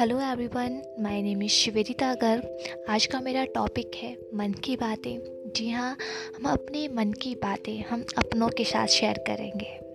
Hello everyone my name is Shivedita Garg आज का मेरा टॉपिक है मन की बातें। जी हाँ हम अपने मन की बातें हम अपनों के साथ शेयर करेंगे।